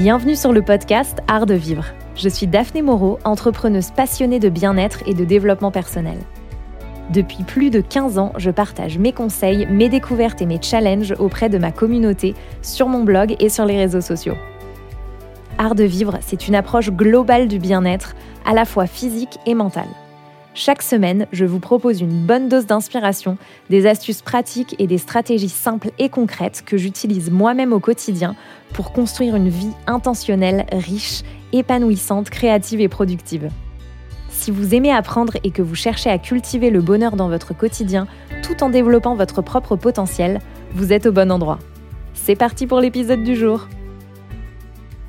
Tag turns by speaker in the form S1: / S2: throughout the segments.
S1: Bienvenue sur le podcast Art de vivre. Je suis Daphné Moreau, entrepreneuse passionnée de bien-être et de développement personnel. Depuis plus de 15 ans, je partage mes conseils, mes découvertes et mes challenges auprès de ma communauté sur mon blog et sur les réseaux sociaux. Art de vivre, c'est une approche globale du bien-être, à la fois physique et mental. Chaque semaine, je vous propose une bonne dose d'inspiration, des astuces pratiques et des stratégies simples et concrètes que j'utilise moi-même au quotidien pour construire une vie intentionnelle, riche, épanouissante, créative et productive. Si vous aimez apprendre et que vous cherchez à cultiver le bonheur dans votre quotidien tout en développant votre propre potentiel, vous êtes au bon endroit. C'est parti pour l'épisode du jour.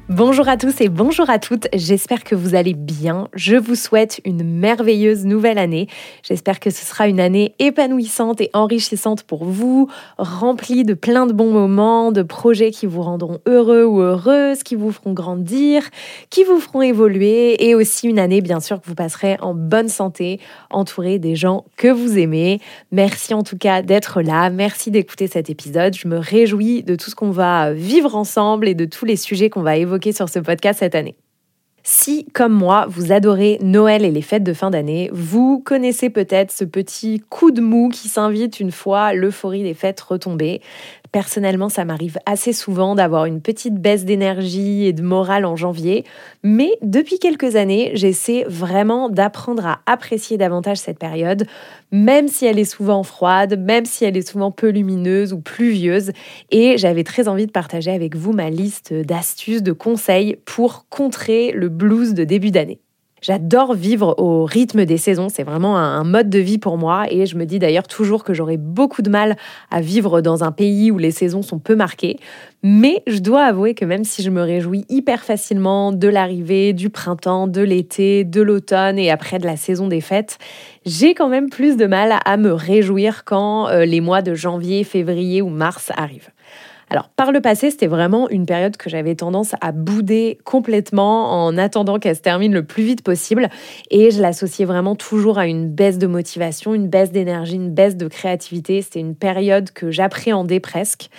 S1: Bonjour à tous et bonjour à toutes, j'espère que vous allez bien. Je vous souhaite une merveilleuse nouvelle année. J'espère que ce sera une année épanouissante et enrichissante pour vous, remplie de plein de bons moments, de projets qui vous rendront heureux ou heureuses, qui vous feront grandir, qui vous feront évoluer et aussi une année bien sûr que vous passerez en bonne santé, entouré des gens que vous aimez. Merci en tout cas d'être là, merci d'écouter cet épisode. Je me réjouis de tout ce qu'on va vivre ensemble et de tous les sujets qu'on va évoquer sur ce podcast cette année. Si, comme moi, vous adorez Noël et les fêtes de fin d'année, vous connaissez peut-être ce petit coup de mou qui s'invite une fois l'euphorie des fêtes retombée. Personnellement, ça m'arrive assez souvent d'avoir une petite baisse d'énergie et de morale en janvier, mais depuis quelques années, j'essaie vraiment d'apprendre à apprécier davantage cette période, même si elle est souvent froide, même si elle est souvent peu lumineuse ou pluvieuse, et j'avais très envie de partager avec vous ma liste d'astuces, de conseils pour contrer le blues de début d'année. J'adore vivre au rythme des saisons, c'est vraiment un mode de vie pour moi et je me dis d'ailleurs toujours que j'aurai beaucoup de mal à vivre dans un pays où les saisons sont peu marquées. Mais je dois avouer que même si je me réjouis hyper facilement de l'arrivée du printemps, de l'été, de l'automne et après de la saison des fêtes, j'ai quand même plus de mal à me réjouir quand euh, les mois de janvier, février ou mars arrivent. Alors, par le passé, c'était vraiment une période que j'avais tendance à bouder complètement en attendant qu'elle se termine le plus vite possible. Et je l'associais vraiment toujours à une baisse de motivation, une baisse d'énergie, une baisse de créativité. C'était une période que j'appréhendais presque.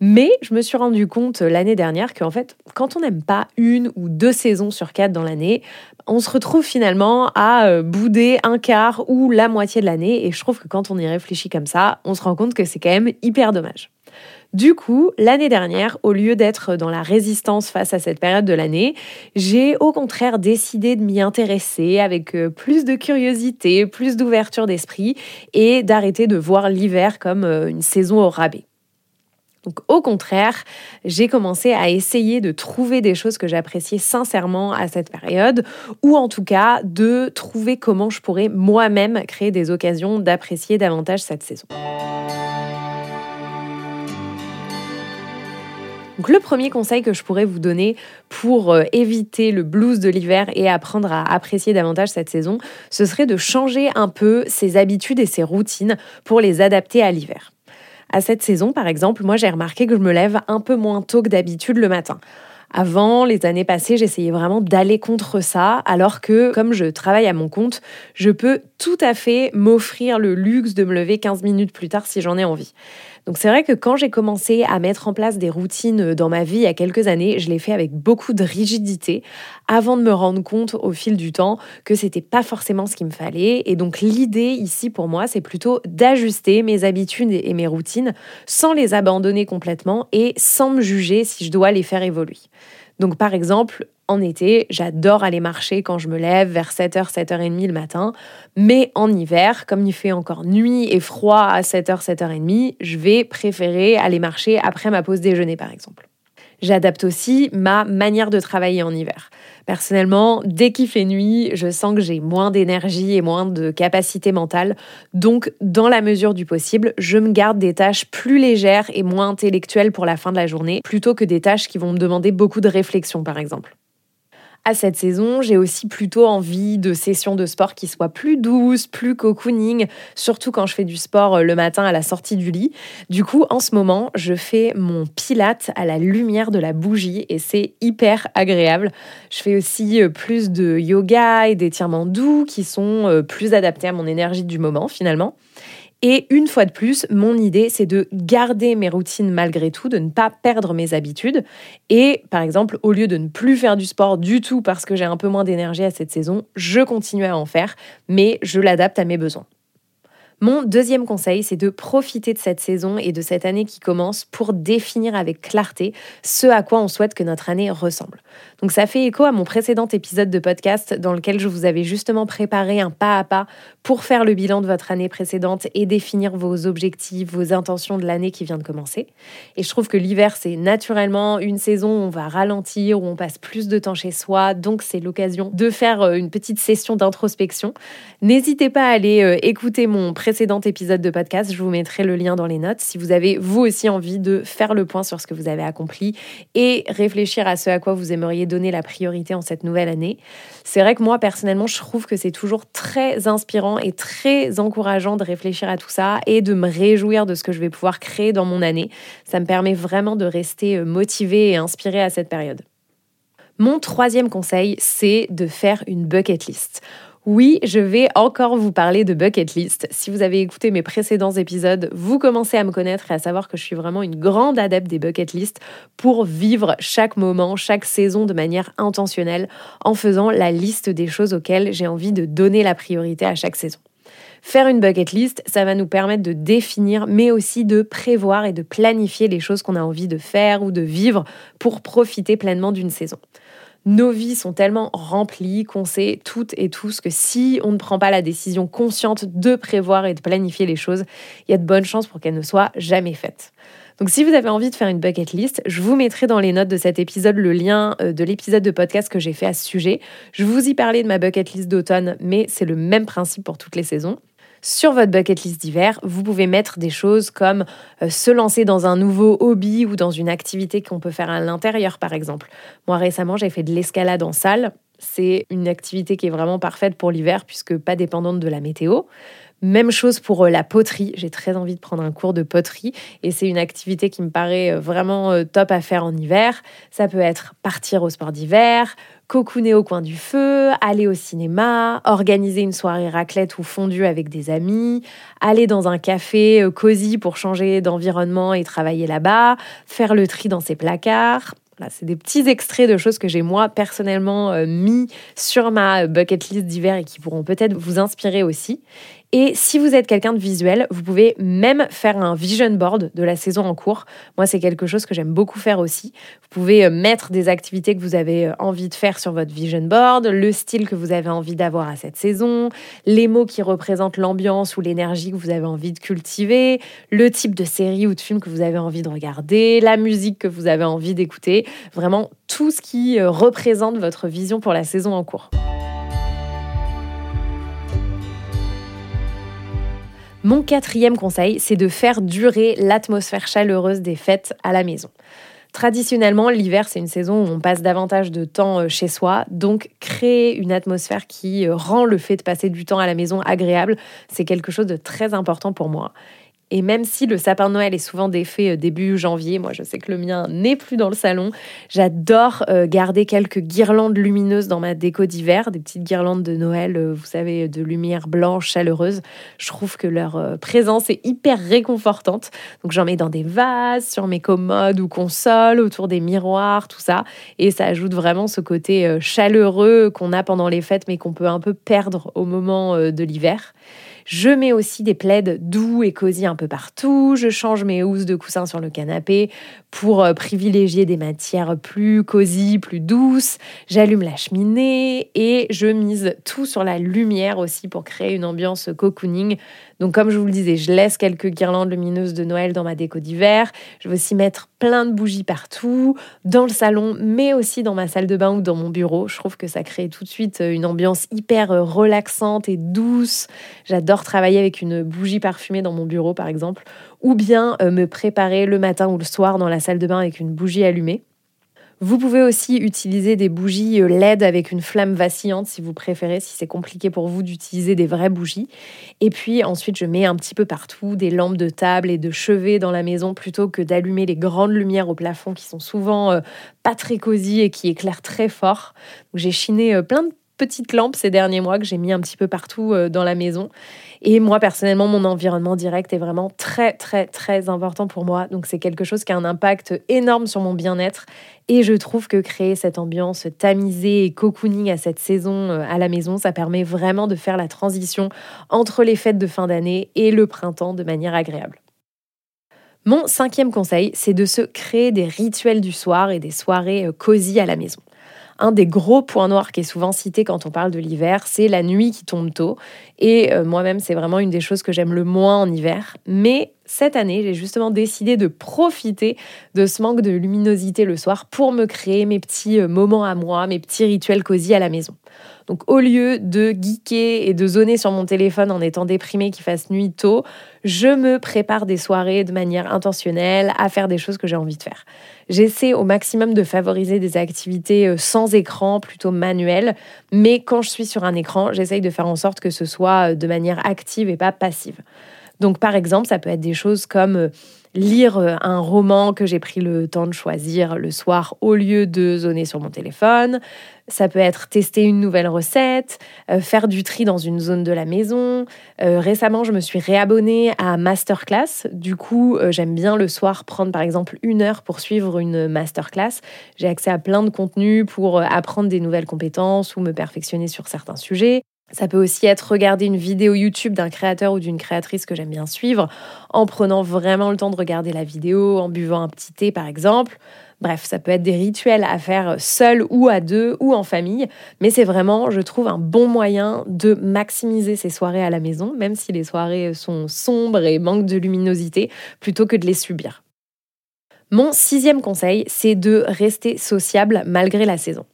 S1: Mais je me suis rendu compte l'année dernière qu'en fait, quand on n'aime pas une ou deux saisons sur quatre dans l'année, on se retrouve finalement à euh, bouder un quart ou la moitié de l'année. Et je trouve que quand on y réfléchit comme ça, on se rend compte que c'est quand même hyper dommage. Du coup, l'année dernière, au lieu d'être dans la résistance face à cette période de l'année, j'ai au contraire décidé de m'y intéresser avec euh, plus de curiosité, plus d'ouverture d'esprit et d'arrêter de voir l'hiver comme euh, une saison au rabais. Donc au contraire, j'ai commencé à essayer de trouver des choses que j'appréciais sincèrement à cette période, ou en tout cas de trouver comment je pourrais moi-même créer des occasions d'apprécier davantage cette saison. Donc le premier conseil que je pourrais vous donner pour euh, éviter le blues de l'hiver et apprendre à apprécier davantage cette saison, ce serait de changer un peu ses habitudes et ses routines pour les adapter à l'hiver. À cette saison, par exemple, moi j'ai remarqué que je me lève un peu moins tôt que d'habitude le matin. Avant, les années passées, j'essayais vraiment d'aller contre ça, alors que comme je travaille à mon compte, je peux tout à fait m'offrir le luxe de me lever 15 minutes plus tard si j'en ai envie. Donc c'est vrai que quand j'ai commencé à mettre en place des routines dans ma vie il y a quelques années, je l'ai fait avec beaucoup de rigidité avant de me rendre compte au fil du temps que c'était pas forcément ce qu'il me fallait. Et donc l'idée ici pour moi, c'est plutôt d'ajuster mes habitudes et mes routines sans les abandonner complètement et sans me juger si je dois les faire évoluer. Donc par exemple, en été, j'adore aller marcher quand je me lève vers 7h, 7h30 le matin. Mais en hiver, comme il fait encore nuit et froid à 7h, 7h30, je vais préférer aller marcher après ma pause déjeuner par exemple. J'adapte aussi ma manière de travailler en hiver. Personnellement, dès qu'il fait nuit, je sens que j'ai moins d'énergie et moins de capacité mentale. Donc, dans la mesure du possible, je me garde des tâches plus légères et moins intellectuelles pour la fin de la journée, plutôt que des tâches qui vont me demander beaucoup de réflexion, par exemple à cette saison, j'ai aussi plutôt envie de sessions de sport qui soient plus douces, plus cocooning, surtout quand je fais du sport euh, le matin à la sortie du lit. Du coup, en ce moment, je fais mon pilate à la lumière de la bougie et c'est hyper agréable. Je fais aussi euh, plus de yoga et d'étirements doux qui sont euh, plus adaptés à mon énergie du moment finalement. Et une fois de plus, mon idée, c'est de garder mes routines malgré tout, de ne pas perdre mes habitudes. Et par exemple, au lieu de ne plus faire du sport du tout parce que j'ai un peu moins d'énergie à cette saison, je continue à en faire, mais je l'adapte à mes besoins. Mon deuxième conseil, c'est de profiter de cette saison et de cette année qui commence pour définir avec clarté ce à quoi on souhaite que notre année ressemble. Donc ça fait écho à mon précédent épisode de podcast dans lequel je vous avais justement préparé un pas à pas pour faire le bilan de votre année précédente et définir vos objectifs, vos intentions de l'année qui vient de commencer. Et je trouve que l'hiver, c'est naturellement une saison où on va ralentir, où on passe plus de temps chez soi, donc c'est l'occasion de faire euh, une petite session d'introspection. N'hésitez pas à aller euh, écouter mon précédent précédent épisode de podcast. Je vous mettrai le lien dans les notes si vous avez vous aussi envie de faire le point sur ce que vous avez accompli et réfléchir à ce à quoi vous aimeriez donner la priorité en cette nouvelle année. C'est vrai que moi personnellement, je trouve que c'est toujours très inspirant et très encourageant de réfléchir à tout ça et de me réjouir de ce que je vais pouvoir créer dans mon année. Ça me permet vraiment de rester euh, motivé et inspiré à cette période. Mon troisième conseil, c'est de faire une bucket list. Oui, je vais encore vous parler de bucket list. Si vous avez écouté mes précédents épisodes, vous commencez à me connaître et à savoir que je suis vraiment une grande adepte des bucket list pour vivre chaque moment, chaque saison de manière intentionnelle en faisant la liste des choses auxquelles j'ai envie de donner la priorité à chaque saison. Faire une bucket list, ça va nous permettre de définir, mais aussi de prévoir et de planifier les choses qu'on a envie de faire ou de vivre pour profiter pleinement d'une saison nos vies sont tellement remplies qu'on sait toutes et tous que si on ne prend pas la décision consciente de prévoir et de planifier les choses, il y a de bonnes chances pour qu'elles ne soient jamais faites. Donc si vous avez envie de faire une bucket list, je vous mettrai dans les notes de cet épisode le lien euh, de l'épisode de podcast que j'ai fait à ce sujet. Je vous y parlais de ma bucket list d'automne, mais c'est le même principe pour toutes les saisons. Sur votre bucket list d'hiver, vous pouvez mettre des choses comme euh, se lancer dans un nouveau hobby ou dans une activité qu'on peut faire à l'intérieur, par exemple. Moi, récemment, j'ai fait de l'escalade en salle. C'est une activité qui est vraiment parfaite pour l'hiver puisque pas dépendante de la météo. Même chose pour euh, la poterie. J'ai très envie de prendre un cours de poterie et c'est une activité qui me paraît euh, vraiment top à faire en hiver. Ça peut être partir au sport d'hiver, cocooner au coin du feu, aller au cinéma, organiser une soirée raclette ou fondue avec des amis, aller dans un café cosy pour changer d'environnement et travailler là-bas, faire le tri dans ses placards. c'est des petits extraits de choses que j'ai moi personnellement mis sur ma bucket list d'hiver et qui pourront peut-être vous inspirer aussi. Et si vous êtes quelqu'un de visuel, vous pouvez même faire un vision board de la saison en cours. Moi, c'est quelque chose que j'aime beaucoup faire aussi. Vous pouvez euh, mettre des activités que vous avez euh, envie de faire sur votre vision board, le style que vous avez envie d'avoir à cette saison, les mots qui représentent l'ambiance ou l'énergie que vous avez envie de cultiver, le type de série ou de film que vous avez envie de regarder, la musique que vous avez envie d'écouter. Vraiment tout ce qui euh, représente votre vision pour la saison en cours. Mon quatrième conseil, c'est de faire durer l'atmosphère chaleureuse des fêtes à la maison. Traditionnellement, l'hiver, c'est une saison où on passe davantage de temps euh, chez soi, donc créer une atmosphère qui euh, rend le fait de passer du temps à la maison agréable, c'est quelque chose de très important pour moi. Et même si le sapin de Noël est souvent défait euh, début janvier, moi je sais que le mien n'est plus dans le salon, j'adore euh, garder quelques guirlandes lumineuses dans ma déco d'hiver, des petites guirlandes de Noël, euh, vous savez, de lumière blanche, chaleureuse. Je trouve que leur présence est hyper réconfortante. Donc j'en mets dans des vases, sur mes commodes ou consoles, autour des miroirs, tout ça. Et ça ajoute vraiment ce côté chaleureux qu'on a pendant les fêtes, mais qu'on peut un peu perdre au moment de l'hiver. Je mets aussi des plaids doux et cosy un peu partout. Je change mes housses de coussin sur le canapé pour euh, privilégier des matières plus cosy, plus douces. J'allume la cheminée et je mise tout sur la lumière aussi pour créer une ambiance cocooning. Donc comme je vous le disais, je laisse quelques guirlandes lumineuses de Noël dans ma déco d'hiver. Je vais aussi mettre plein de bougies partout, dans le salon, mais aussi dans ma salle de bain ou dans mon bureau. Je trouve que ça crée tout de suite euh, une ambiance hyper euh, relaxante et douce. J'adore travailler avec une bougie parfumée dans mon bureau par exemple, ou bien euh, me préparer le matin ou le soir dans la salle de bain avec une bougie allumée. Vous pouvez aussi utiliser des bougies euh, LED avec une flamme vacillante si vous préférez, si c'est compliqué pour vous d'utiliser des vraies bougies. Et puis ensuite, je mets un petit peu partout des lampes de table et de chevet dans la maison plutôt que d'allumer les grandes lumières au plafond qui sont souvent euh, pas très cosy et qui éclairent très fort. J'ai chiné plein de petites lampes ces derniers mois que j'ai mis un petit peu partout euh, dans la maison. Et moi, personnellement, mon environnement direct est vraiment très, très, très important pour moi. Donc, c'est quelque chose qui a un impact énorme sur mon bien-être. Et je trouve que créer cette ambiance tamisée et cocooning à cette saison euh, à la maison, ça permet vraiment de faire la transition entre les fêtes de fin d'année et le printemps de manière agréable. Mon cinquième conseil, c'est de se créer des rituels du soir et des soirées euh, cosy à la maison. Un des gros points noirs qui est souvent cité quand on parle de l'hiver, c'est la nuit qui tombe tôt. Et euh, moi-même, c'est vraiment une des choses que j'aime le moins en hiver. Mais cette année, j'ai justement décidé de profiter de ce manque de luminosité le soir pour me créer mes petits euh, moments à moi, mes petits rituels cosy à la maison. Donc au lieu de geeker et de zoner sur mon téléphone en étant déprimé qu'il fasse nuit tôt, je me prépare des soirées de manière intentionnelle à faire des choses que j'ai envie de faire. J'essaie au maximum de favoriser des activités euh, sans écran, plutôt manuelles, mais quand je suis sur un écran, j'essaye de faire en sorte que ce soit euh, de manière active et pas passive. Donc par exemple, ça peut être des choses comme euh, lire euh, un roman que j'ai pris le temps de choisir le soir au lieu de zoner sur mon téléphone. Ça peut être tester une nouvelle recette, euh, faire du tri dans une zone de la maison. récemment, je me suis réabonnée à Masterclass. Du coup, j'aime bien le soir prendre par exemple une heure pour suivre une masterclass. J'ai accès à plein de contenus pour apprendre des nouvelles compétences ou me perfectionner sur certains sujets. Ça peut aussi être regarder une vidéo YouTube d'un créateur ou d'une créatrice que j'aime bien suivre, en prenant vraiment le temps de regarder la vidéo, en buvant un petit thé par exemple. Bref, ça peut être des rituels à faire seul ou à deux ou en famille, mais c'est vraiment, je trouve, un bon moyen de maximiser ces soirées à la maison, même si les soirées sont sombres et manquent de luminosité, plutôt que de les subir. Mon sixième conseil, c'est de rester sociable malgré la saison.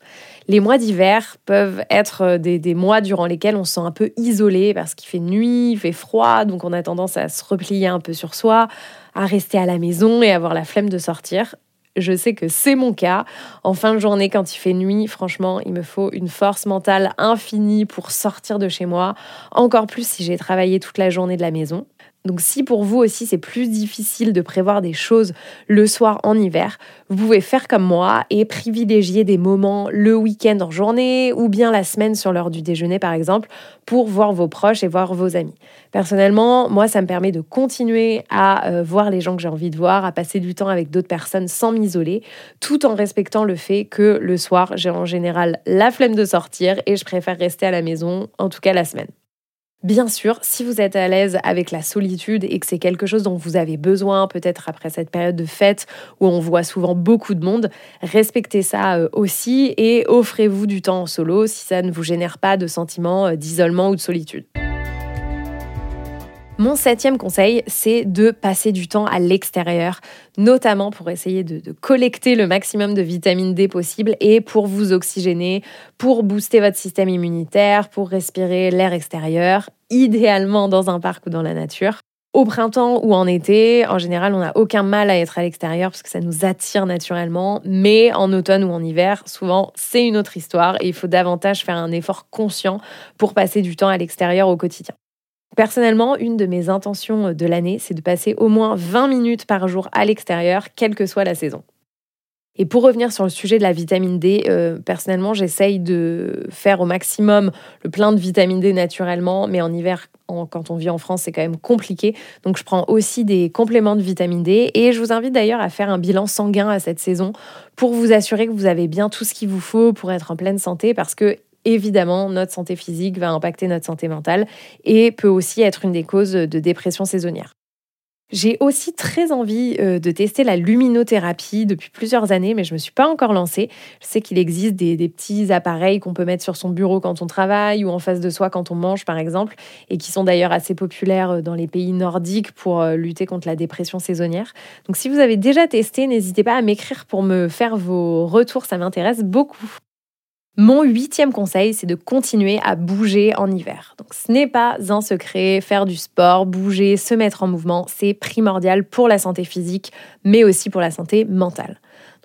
S1: Les mois d'hiver peuvent être euh, des, mois durant lesquels on se sent un peu isolé parce qu'il fait nuit, il fait froid, donc on a tendance à se replier un peu sur soi, à rester à la maison et avoir la flemme de sortir. Je sais que c'est mon cas. En fin de journée, quand il fait nuit, franchement, il me faut une force mentale infinie pour sortir de chez moi, encore plus si j'ai travaillé toute la journée de la maison. Donc si pour vous aussi c'est plus difficile de prévoir des choses le soir en hiver, vous pouvez faire comme moi et privilégier des moments le week-end en journée ou bien la semaine sur l'heure du déjeuner par exemple pour voir vos proches et voir vos amis. Personnellement, moi ça me permet de continuer à euh, voir les gens que j'ai envie de voir, à passer du temps avec d'autres personnes sans m'isoler, tout en respectant le fait que le soir j'ai en général la flemme de sortir et je préfère rester à la maison, en tout cas la semaine. Bien sûr, si vous êtes à l'aise avec la solitude et que c'est quelque chose dont vous avez besoin, peut-être après cette période de fête où on voit souvent beaucoup de monde, respectez ça euh, aussi et offrez-vous du temps en solo si ça ne vous génère pas de sentiments euh, d'isolement ou de solitude. Mon septième conseil, c'est de passer du temps à l'extérieur, notamment pour essayer de, collecter le maximum de vitamine D possible et pour vous oxygéner, pour booster votre système immunitaire, pour respirer l'air extérieur, idéalement dans un parc ou dans la nature. Au printemps ou en été, en général, on n'a aucun mal à être à l'extérieur parce que ça nous attire naturellement. Mais en automne ou en hiver, souvent, c'est une autre histoire et il faut davantage faire un effort conscient pour passer du temps à l'extérieur au quotidien. Personnellement, une de mes intentions de l'année, c'est de passer au moins 20 minutes par jour à l'extérieur, quelle que soit la saison. Et pour revenir sur le sujet de la vitamine D, euh, personnellement, j'essaye de faire au maximum le plein de vitamine D naturellement, mais en hiver, quand on vit en France, c'est quand même compliqué. Donc je prends aussi des compléments de vitamine D et je vous invite d'ailleurs à faire un bilan sanguin à cette saison pour vous assurer que vous avez bien tout ce qu'il vous faut pour être en pleine santé parce que évidemment, notre santé physique va impacter notre santé mentale et peut aussi être une des causes de dépression saisonnière. J'ai aussi très envie euh, de tester la luminothérapie depuis plusieurs années, mais je ne me suis pas encore lancée. Je sais qu'il existe des, des, petits appareils qu'on peut mettre sur son bureau quand on travaille ou en face de soi quand on mange, par exemple, et qui sont d'ailleurs assez populaires euh, dans les pays nordiques pour euh, lutter contre la dépression saisonnière. Donc si vous avez déjà testé, n'hésitez pas à m'écrire pour me faire vos retours, ça m'intéresse beaucoup. Mon huitième conseil, c'est de continuer à bouger en hiver. Donc, ce n'est pas un secret, faire du sport, bouger, se mettre en mouvement, c'est primordial pour la santé physique, mais aussi pour la santé mentale.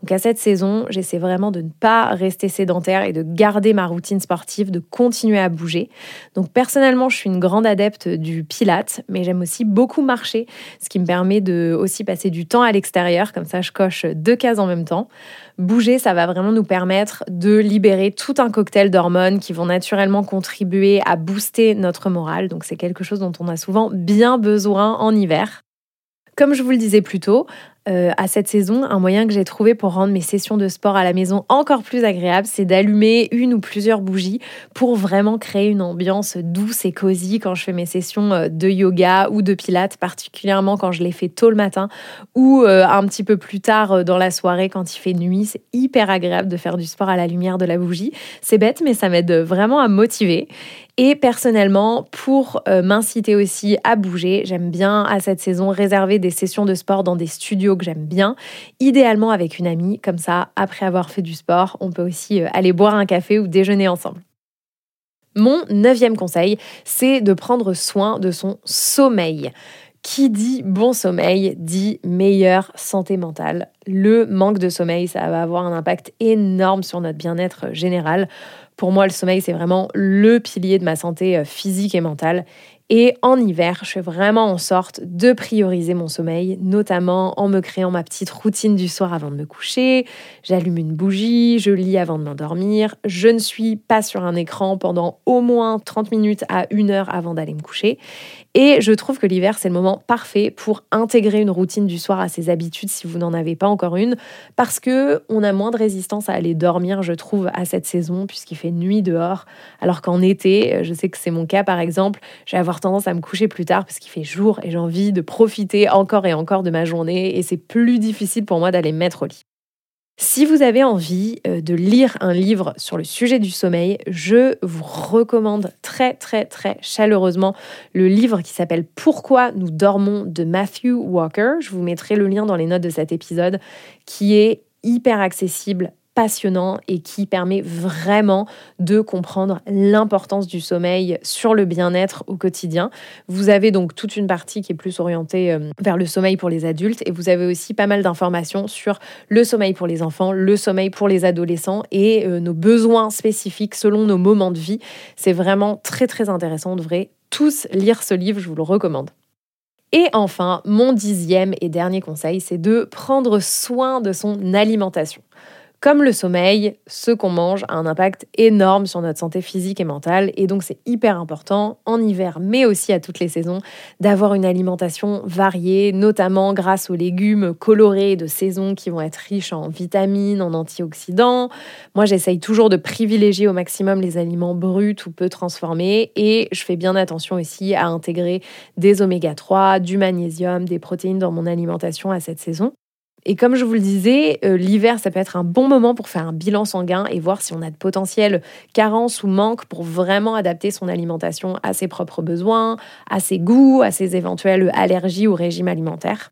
S1: Donc à cette saison, j'essaie vraiment de ne pas rester sédentaire et de garder ma routine sportive, de continuer à bouger. Donc personnellement, je suis une grande adepte du pilate, mais j'aime aussi beaucoup marcher, ce qui me permet de aussi passer du temps à l'extérieur, comme ça je coche deux cases en même temps. Bouger, ça va vraiment nous permettre de libérer tout un cocktail d'hormones qui vont naturellement contribuer à booster notre morale. Donc c'est quelque chose dont on a souvent bien besoin en hiver. Comme je vous le disais plus tôt, euh, à cette saison, un moyen que j'ai trouvé pour rendre mes sessions de sport à la maison encore plus agréables, c'est d'allumer une ou plusieurs bougies pour vraiment créer une ambiance douce et cosy quand je fais mes sessions euh, de yoga ou de pilates, particulièrement quand je les fais tôt le matin ou euh, un petit peu plus tard dans la soirée quand il fait nuit. C'est hyper agréable de faire du sport à la lumière de la bougie. C'est bête, mais ça m'aide vraiment à motiver. Et personnellement, pour m'inciter aussi à bouger, j'aime bien à cette saison réserver des sessions de sport dans des studios que j'aime bien, idéalement avec une amie, comme ça, après avoir fait du sport, on peut aussi euh, aller boire un café ou déjeuner ensemble. Mon neuvième conseil, c'est de prendre soin de son sommeil. Qui dit bon sommeil dit meilleure santé mentale. Le manque de sommeil, ça va avoir un impact énorme sur notre bien-être général. Pour moi, le sommeil, c'est vraiment le pilier de ma santé euh, physique et mentale. Et en hiver, je fais vraiment en sorte de prioriser mon sommeil, notamment en me créant ma petite routine du soir avant de me coucher. J'allume une bougie, je lis avant de m'endormir. Je ne suis pas sur un écran pendant au moins 30 minutes à une heure avant d'aller me coucher. Et je trouve que l'hiver, c'est le moment parfait pour intégrer une routine du soir à ses habitudes si vous n'en avez pas encore une, parce que on a moins de résistance à aller dormir, je trouve, à cette saison, puisqu'il fait nuit dehors. Alors qu'en été, je sais que c'est mon cas par exemple, je vais avoir tendance à me coucher plus tard parce qu'il fait jour et j'ai envie de profiter encore et encore de ma journée et c'est plus difficile pour moi d'aller me mettre au lit. Si vous avez envie euh, de lire un livre sur le sujet du sommeil, je vous recommande très très très chaleureusement le livre qui s'appelle Pourquoi nous dormons de Matthew Walker. Je vous mettrai le lien dans les notes de cet épisode qui est hyper accessible, passionnant et qui permet vraiment de comprendre l'importance du sommeil sur le bien-être au quotidien. Vous avez donc toute une partie qui est plus orientée euh, vers le sommeil pour les adultes et vous avez aussi pas mal d'informations sur le sommeil pour les enfants, le sommeil pour les adolescents et euh, nos besoins spécifiques selon nos moments de vie. C'est vraiment très très intéressant. On devrait tous lire ce livre, je vous le recommande. Et enfin, mon dixième et dernier conseil, c'est de prendre soin de son alimentation. Comme le sommeil, ce qu'on mange a un impact énorme sur notre santé physique et mentale et donc c'est hyper important en hiver mais aussi à toutes les saisons d'avoir une alimentation variée, notamment grâce aux légumes colorés de saison qui vont être riches en vitamines, en antioxydants. Moi j'essaye toujours de privilégier au maximum les aliments bruts ou peu transformés et je fais bien attention aussi à intégrer des oméga 3, du magnésium, des protéines dans mon alimentation à cette saison. Et comme je vous le disais, euh, l'hiver, ça peut être un bon moment pour faire un bilan sanguin et voir si on a de potentielles carences ou manques pour vraiment adapter son alimentation à ses propres besoins, à ses goûts, à ses éventuelles allergies ou régimes alimentaires.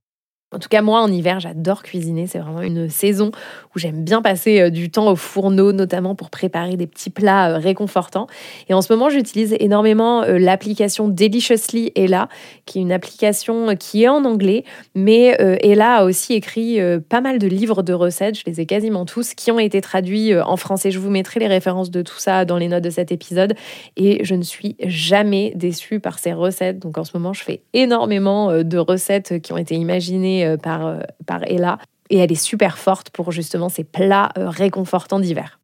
S1: En tout cas, moi, en hiver, j'adore cuisiner. C'est vraiment une saison où j'aime bien passer euh, du temps au fourneau, notamment pour préparer des petits plats euh, réconfortants. Et en ce moment, j'utilise énormément euh, l'application Deliciously Ella, qui est une application qui est en anglais, mais Ella a aussi écrit pas mal de livres de recettes. Je les ai quasiment tous qui ont été traduits en français. Je vous mettrai les références de tout ça dans les notes de cet épisode. Et je ne suis jamais déçue par ces recettes. Donc en ce moment, je fais énormément de recettes qui ont été imaginées euh, par, euh, par Ella. Et elle est super forte pour justement ces plats euh, réconfortants d'hiver.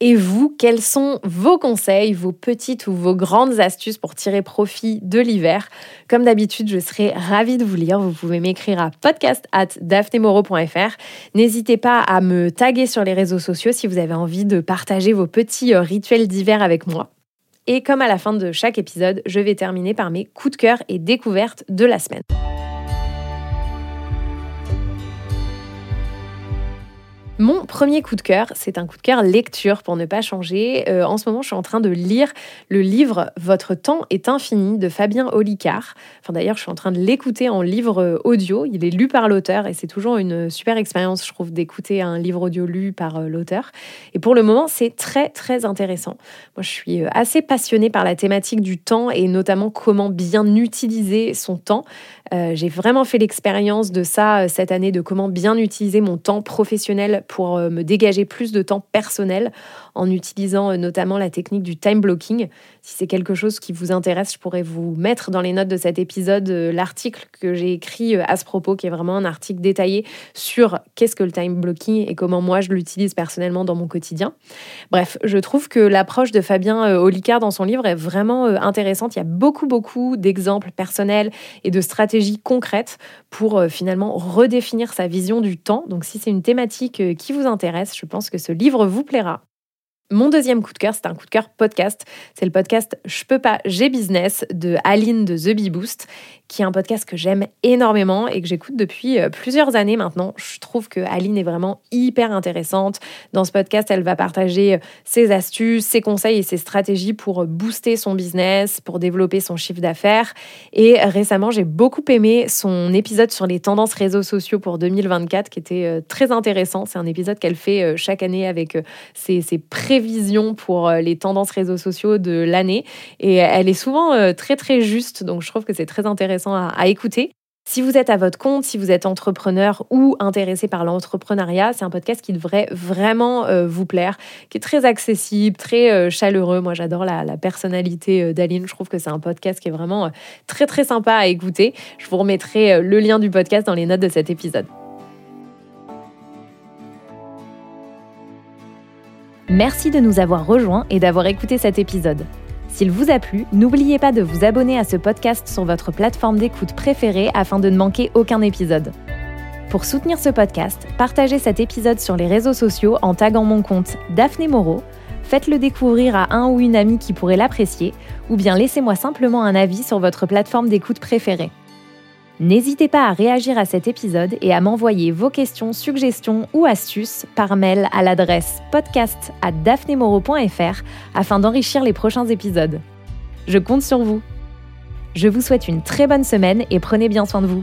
S1: Et vous, quels sont vos conseils, vos petites ou vos grandes astuces pour tirer profit de l'hiver? Comme d'habitude, je serai ravie de vous lire. Vous pouvez m'écrire à podcast at N'hésitez pas à me taguer sur les réseaux sociaux si vous avez envie de partager vos petits rituels d'hiver avec moi. Et comme à la fin de chaque épisode, je vais terminer par mes coups de cœur et découvertes de la semaine. Mon premier coup de cœur, c'est un coup de cœur lecture pour ne pas changer. Euh, en ce moment, je suis en train de lire le livre Votre temps est infini de Fabien Olicard. Enfin, d'ailleurs, je suis en train de l'écouter en livre euh, audio. Il est lu par l'auteur et c'est toujours une super expérience, je trouve, d'écouter un livre audio lu par euh, l'auteur. Et pour le moment, c'est très, très intéressant. Moi, je suis assez passionnée par la thématique du temps et notamment comment bien utiliser son temps. J'ai vraiment fait l'expérience de ça cette année, de comment bien utiliser mon temps professionnel pour euh, me dégager plus de temps personnel en utilisant euh, notamment la technique du time blocking. Si c'est quelque chose qui vous intéresse, je pourrais vous mettre dans les notes de cet épisode euh, l'article que j'ai écrit à ce propos, qui est vraiment un article détaillé sur qu'est-ce que le time blocking et comment moi je l'utilise personnellement dans mon quotidien. Bref, je trouve que l'approche de Fabien Olicard dans son livre est vraiment intéressante. Il y a beaucoup, beaucoup d'exemples personnels et de stratégies concrètes pour finalement redéfinir sa vision du temps. Donc si c'est une thématique qui vous intéresse, je pense que ce livre vous plaira. Mon deuxième coup de cœur, c'est un coup de cœur podcast. C'est le podcast Je peux pas, j'ai business de Aline de The Bee Boost, qui est un podcast que j'aime énormément et que j'écoute depuis euh, plusieurs années maintenant. Je trouve que Aline est vraiment hyper intéressante. Dans ce podcast, elle va partager euh, ses astuces, ses conseils et ses stratégies pour euh, booster son business, pour développer son chiffre d'affaires. Et récemment, j'ai beaucoup aimé son épisode sur les tendances réseaux sociaux pour 2024, qui était très intéressant. C'est un épisode qu'elle fait chaque année avec ses, ses prévisions pour les tendances réseaux sociaux de l'année. Et elle est souvent très très juste, donc je trouve que c'est très intéressant à, écouter. Si vous êtes à votre compte, si vous êtes entrepreneur ou intéressé par l'entrepreneuriat, c'est un podcast qui devrait vraiment euh, vous plaire, qui est très accessible, très euh, chaleureux. Moi, j'adore la, personnalité euh, d'Aline. Je trouve que c'est un podcast qui est vraiment très très sympa à écouter. Je vous remettrai le lien du podcast dans les notes de cet épisode. Merci de nous avoir rejoints et d'avoir écouté cet épisode. S'il vous a plu, n'oubliez pas de vous abonner à ce podcast sur votre plateforme d'écoute préférée afin de ne manquer aucun épisode. Pour soutenir ce podcast, partagez cet épisode sur les réseaux sociaux en taguant mon compte Daphné Moreau, faites-le découvrir à un ou une amie qui pourrait l'apprécier, ou bien laissez-moi simplement un avis sur votre plateforme d'écoute préférée. N'hésitez pas à réagir à cet épisode et à m'envoyer vos questions, suggestions ou astuces par mail à l'adresse podcast à afin d'enrichir les prochains épisodes. Je compte sur vous. Je vous souhaite une très bonne semaine et prenez bien soin de vous.